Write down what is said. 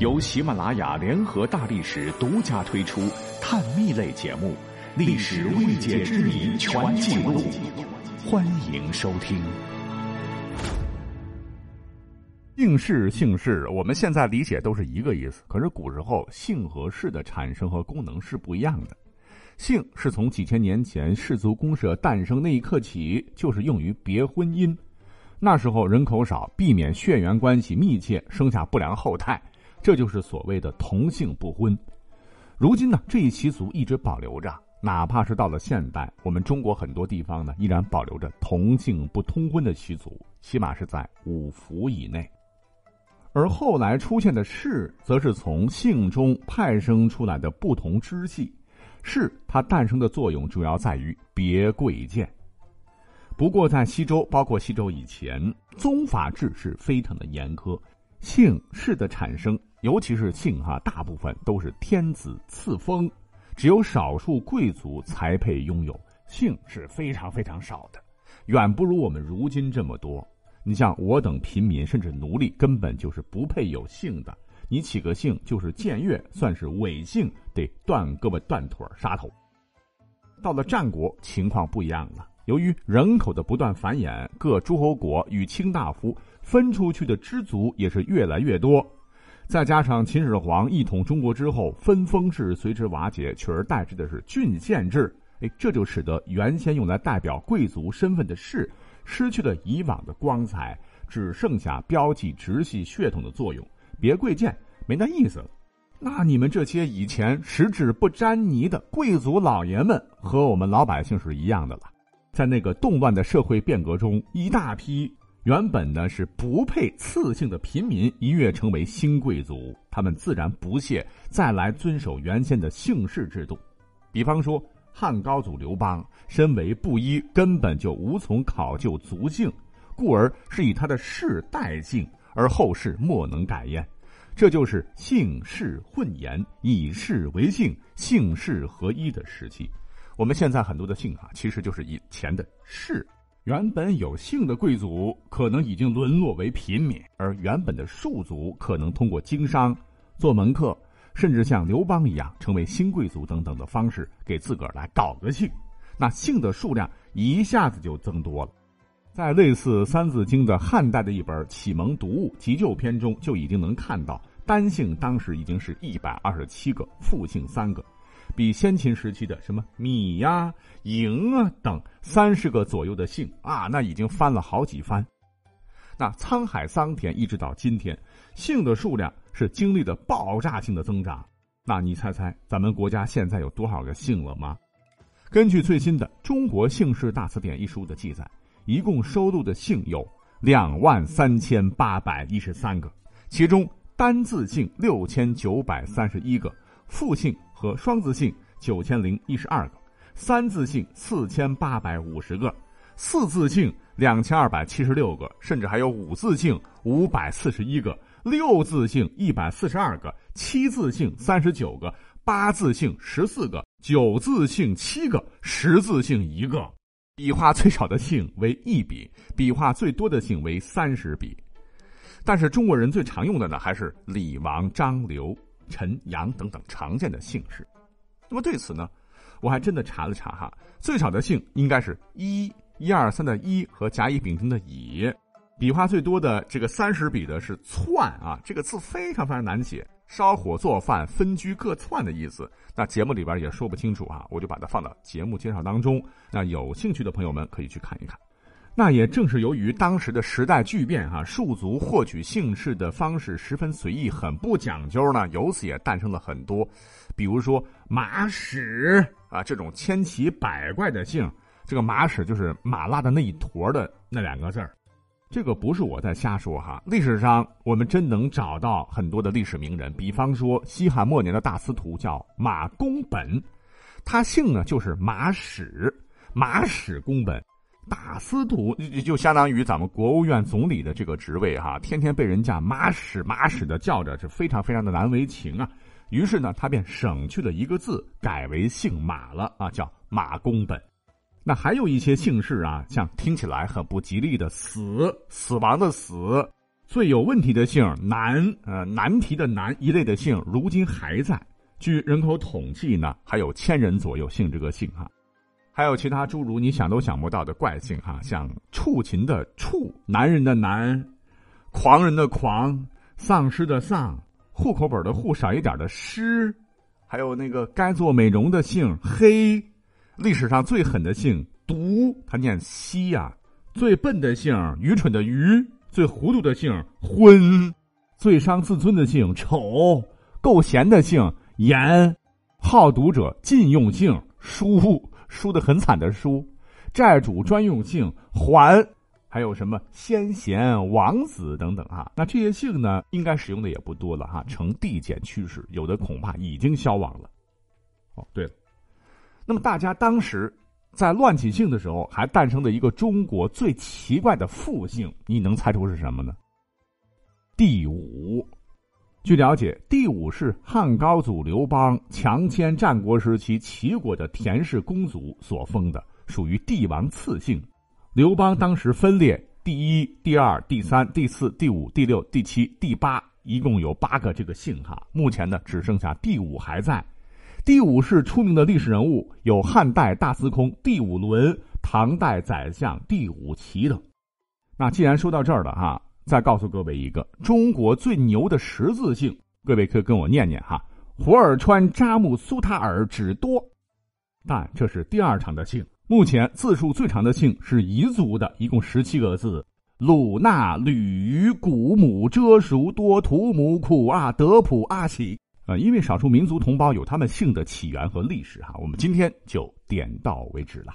由喜马拉雅联合大历史独家推出探秘类节目《历史未解之谜全记录》，欢迎收听。姓氏，姓氏，我们现在理解都是一个意思，可是古时候姓和氏的产生和功能是不一样的。姓是从几千年前氏族公社诞生那一刻起，就是用于别婚姻。那时候人口少，避免血缘关系密切，生下不良后代。这就是所谓的同姓不婚。如今呢，这一习俗一直保留着，哪怕是到了现代，我们中国很多地方呢，依然保留着同姓不通婚的习俗，起码是在五服以内。而后来出现的氏，则是从姓中派生出来的不同支系。氏它诞生的作用主要在于别贵贱。不过在西周，包括西周以前，宗法制是非常的严苛，姓氏的产生。尤其是姓哈，大部分都是天子赐封，只有少数贵族才配拥有姓，是非常非常少的，远不如我们如今这么多。你像我等平民，甚至奴隶，根本就是不配有姓的。你起个姓就是僭越，算是伪姓，得断胳膊断腿杀头。到了战国，情况不一样了。由于人口的不断繁衍，各诸侯国与卿大夫分出去的支族也是越来越多。再加上秦始皇一统中国之后，分封制随之瓦解，取而代之的是郡县制。哎，这就使得原先用来代表贵族身份的士，失去了以往的光彩，只剩下标记直系血统的作用。别贵贱没那意思了。那你们这些以前十指不沾泥的贵族老爷们，和我们老百姓是一样的了。在那个动乱的社会变革中，一大批。原本呢是不配赐姓的平民，一跃成为新贵族，他们自然不屑再来遵守原先的姓氏制度。比方说汉高祖刘邦，身为布衣，根本就无从考究族姓，故而是以他的氏代姓，而后世莫能改焉。这就是姓氏混言，以氏为姓，姓氏合一的时期。我们现在很多的姓啊，其实就是以前的氏。原本有姓的贵族可能已经沦落为平民，而原本的庶族可能通过经商、做门客，甚至像刘邦一样成为新贵族等等的方式，给自个儿来搞个姓。那姓的数量一下子就增多了。在类似《三字经》的汉代的一本《启蒙读物急救篇》中，就已经能看到单姓当时已经是一百二十七个，复姓三个。比先秦时期的什么米呀、嬴啊等三十个左右的姓啊，那已经翻了好几番。那沧海桑田一直到今天，姓的数量是经历了爆炸性的增长。那你猜猜，咱们国家现在有多少个姓了吗？根据最新的《中国姓氏大词典》一书的记载，一共收录的姓有两万三千八百一十三个，其中单字姓六千九百三十一个，复姓。和双字姓九千零一十二个，三字姓四千八百五十个，四字姓两千二百七十六个，甚至还有五字姓五百四十一个，六字姓一百四十二个，七字姓三十九个，八字姓十四个，九字姓七个，十字姓一个。笔画最少的姓为一笔，笔画最多的姓为三十笔。但是中国人最常用的呢，还是李、王、张、刘。陈、杨等等常见的姓氏，那么对此呢，我还真的查了查哈，最少的姓应该是一一二三的一和甲乙丙丁的乙，笔画最多的这个三十笔的是窜啊，这个字非常非常难写，烧火做饭分居各窜的意思。那节目里边也说不清楚啊，我就把它放到节目介绍当中，那有兴趣的朋友们可以去看一看。那也正是由于当时的时代巨变，哈，庶族获取姓氏的方式十分随意，很不讲究呢。由此也诞生了很多，比如说马屎啊这种千奇百怪的姓。这个马屎就是马拉的那一坨的那两个字。这个不是我在瞎说哈，历史上我们真能找到很多的历史名人，比方说西汉末年的大司徒叫马公本，他姓呢就是马屎，马屎公本。大司徒就相当于咱们国务院总理的这个职位哈，天天被人家妈屎妈屎的叫着，是非常非常的难为情啊。于是呢，他便省去了一个字，改为姓马了啊，叫马公本。那还有一些姓氏啊，像听起来很不吉利的死死亡的死，最有问题的姓难，呃，难题的难一类的姓，如今还在。据人口统计呢，还有千人左右姓这个姓哈。还有其他诸如你想都想不到的怪姓哈，像畜禽的畜，男人的男，狂人的狂，丧尸的丧，户口本的户少一点的失，还有那个该做美容的姓黑，历史上最狠的姓毒，他念西呀，最笨的姓愚蠢的愚。最糊涂的姓昏，最伤自尊的姓丑，够闲的姓严，好赌者禁用姓输，输的很惨的输，债主专用姓还，还有什么先贤王子等等啊？那这些姓呢，应该使用的也不多了哈，呈递减趋势，有的恐怕已经消亡了。哦，对了，那么大家当时。在乱起姓的时候，还诞生了一个中国最奇怪的复姓，你能猜出是什么呢？第五。据了解，第五是汉高祖刘邦强迁战国时期齐国的田氏公族所封的，属于帝王次姓。刘邦当时分列第一、第二、第三、第四、第五、第六、第七、第八，一共有八个这个姓哈。目前呢，只剩下第五还在。第五是出名的历史人物，有汉代大司空第五伦、唐代宰相第五齐等。那既然说到这儿了哈，再告诉各位一个中国最牛的十字姓，各位可以跟我念念哈：胡尔川扎木苏塔尔只多。但这是第二长的姓，目前字数最长的姓是彝族的，一共十七个字：鲁纳吕于古姆遮熟多图姆库阿德普阿喜。呃，因为少数民族同胞有他们姓的起源和历史哈，我们今天就点到为止了。